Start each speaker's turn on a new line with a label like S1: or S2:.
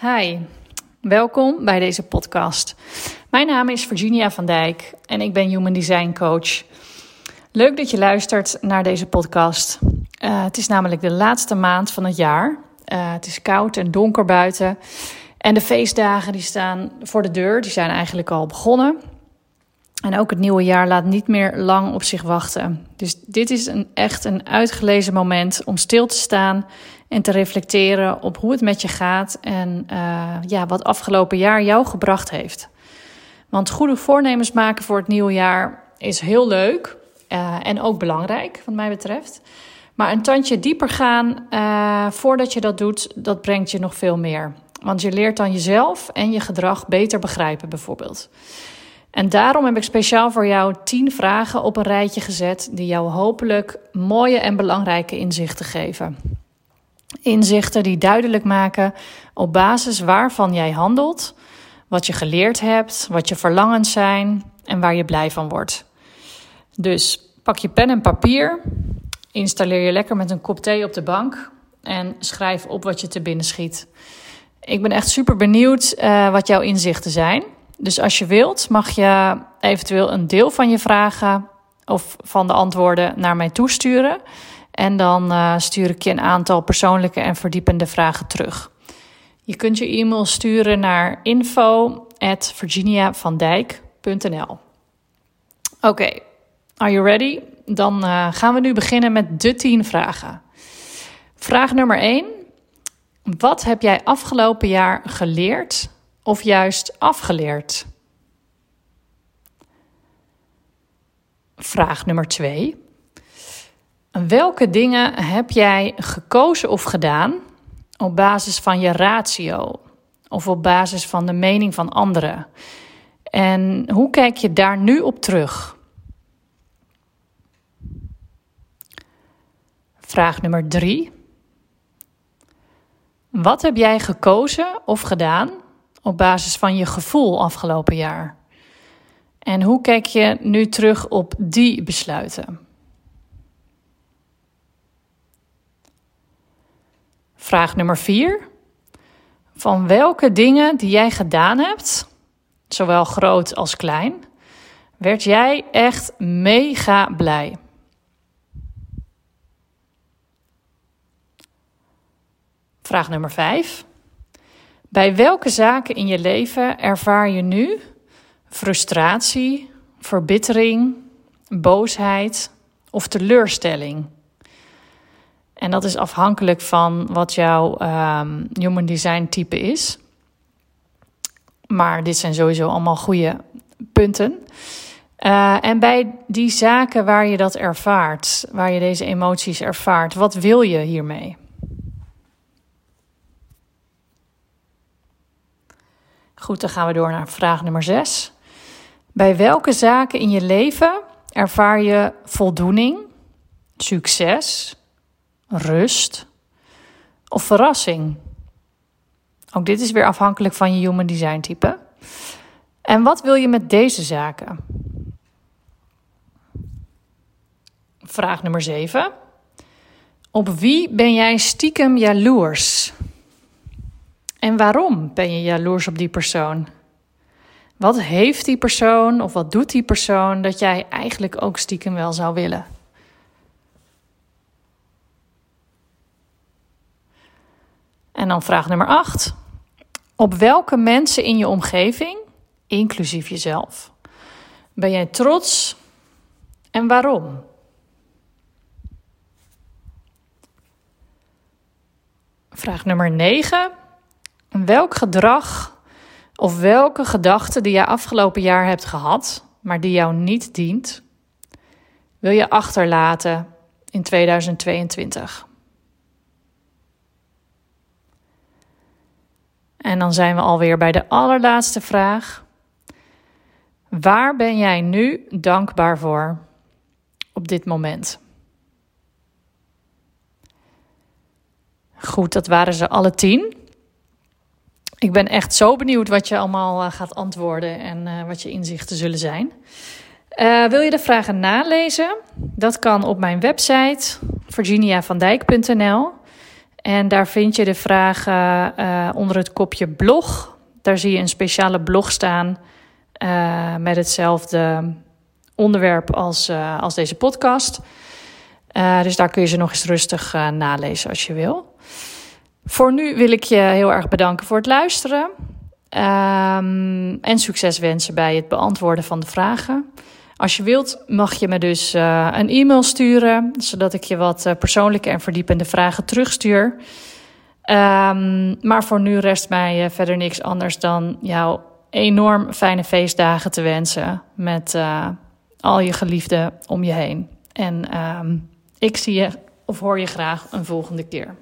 S1: Hi, welkom bij deze podcast. Mijn naam is Virginia van Dijk en ik ben Human Design Coach. Leuk dat je luistert naar deze podcast. Uh, het is namelijk de laatste maand van het jaar. Uh, het is koud en donker buiten. En de feestdagen die staan voor de deur, die zijn eigenlijk al begonnen. En ook het nieuwe jaar laat niet meer lang op zich wachten. Dus dit is een, echt een uitgelezen moment om stil te staan en te reflecteren op hoe het met je gaat en uh, ja, wat afgelopen jaar jou gebracht heeft. Want goede voornemens maken voor het nieuwe jaar is heel leuk uh, en ook belangrijk, wat mij betreft. Maar een tandje dieper gaan uh, voordat je dat doet, dat brengt je nog veel meer. Want je leert dan jezelf en je gedrag beter begrijpen, bijvoorbeeld. En daarom heb ik speciaal voor jou 10 vragen op een rijtje gezet die jou hopelijk mooie en belangrijke inzichten geven. Inzichten die duidelijk maken op basis waarvan jij handelt, wat je geleerd hebt, wat je verlangens zijn en waar je blij van wordt. Dus pak je pen en papier, installeer je lekker met een kop thee op de bank en schrijf op wat je te binnen schiet. Ik ben echt super benieuwd uh, wat jouw inzichten zijn. Dus als je wilt, mag je eventueel een deel van je vragen of van de antwoorden naar mij toesturen. En dan uh, stuur ik je een aantal persoonlijke en verdiepende vragen terug. Je kunt je e-mail sturen naar info@virginiavandijk.nl. Oké, are you ready? Dan uh, gaan we nu beginnen met de 10 vragen. Vraag nummer 1. Wat heb jij afgelopen jaar geleerd of juist afgeleerd? Vraag nummer 2. Welke dingen heb jij gekozen of gedaan op basis van je ratio of op basis van de mening van anderen? En hoe kijk je daar nu op terug? Vraag nummer drie. Wat heb jij gekozen of gedaan op basis van je gevoel afgelopen jaar? En hoe kijk je nu terug op die besluiten? Vraag nummer 4. Van welke dingen die jij gedaan hebt, zowel groot als klein, werd jij echt mega blij? Vraag nummer 5. Bij welke zaken in je leven ervaar je nu frustratie, verbittering, boosheid of teleurstelling? En dat is afhankelijk van wat jouw um, human design type is. Maar dit zijn sowieso allemaal goede punten. Uh, en bij die zaken waar je dat ervaart, waar je deze emoties ervaart, wat wil je hiermee? Goed, dan gaan we door naar vraag nummer 6. Bij welke zaken in je leven ervaar je voldoening, succes, rust of verrassing? Ook dit is weer afhankelijk van je human design type. En wat wil je met deze zaken? Vraag nummer 7. Op wie ben jij stiekem jaloers? En waarom ben je jaloers op die persoon? Wat heeft die persoon of wat doet die persoon dat jij eigenlijk ook stiekem wel zou willen? En dan vraag nummer 8. Op welke mensen in je omgeving, inclusief jezelf, ben jij trots en waarom? Vraag nummer 9. Welk gedrag of welke gedachte die je afgelopen jaar hebt gehad, maar die jou niet dient, wil je achterlaten in 2022? En dan zijn we alweer bij de allerlaatste vraag. Waar ben jij nu dankbaar voor op dit moment? Goed, dat waren ze alle tien. Ik ben echt zo benieuwd wat je allemaal eh, gaat antwoorden en uh, wat je inzichten zullen zijn. Uh, wil je de vragen nalezen? Dat kan op mijn website virginiavandijk.nl. En daar vind je de vragen uh, onder het kopje blog. Daar zie je een speciale blog staan uh, met hetzelfde onderwerp als, uh, als deze podcast. dus daar kun je ze nog eens rustig nalezen als je wil. Voor nu wil ik je heel erg bedanken voor het luisteren. Um, en succes wensen bij het beantwoorden van de vragen. Als je wilt, mag je me dus uh, een e-mail sturen, zodat ik je wat uh, persoonlijke en verdiepende vragen terugstuur. Um, maar voor nu rest mij uh, verder niks anders dan jou enorm fijne feestdagen te wensen met al je geliefden om je heen. En um, ik zie je of hoor je graag een volgende keer.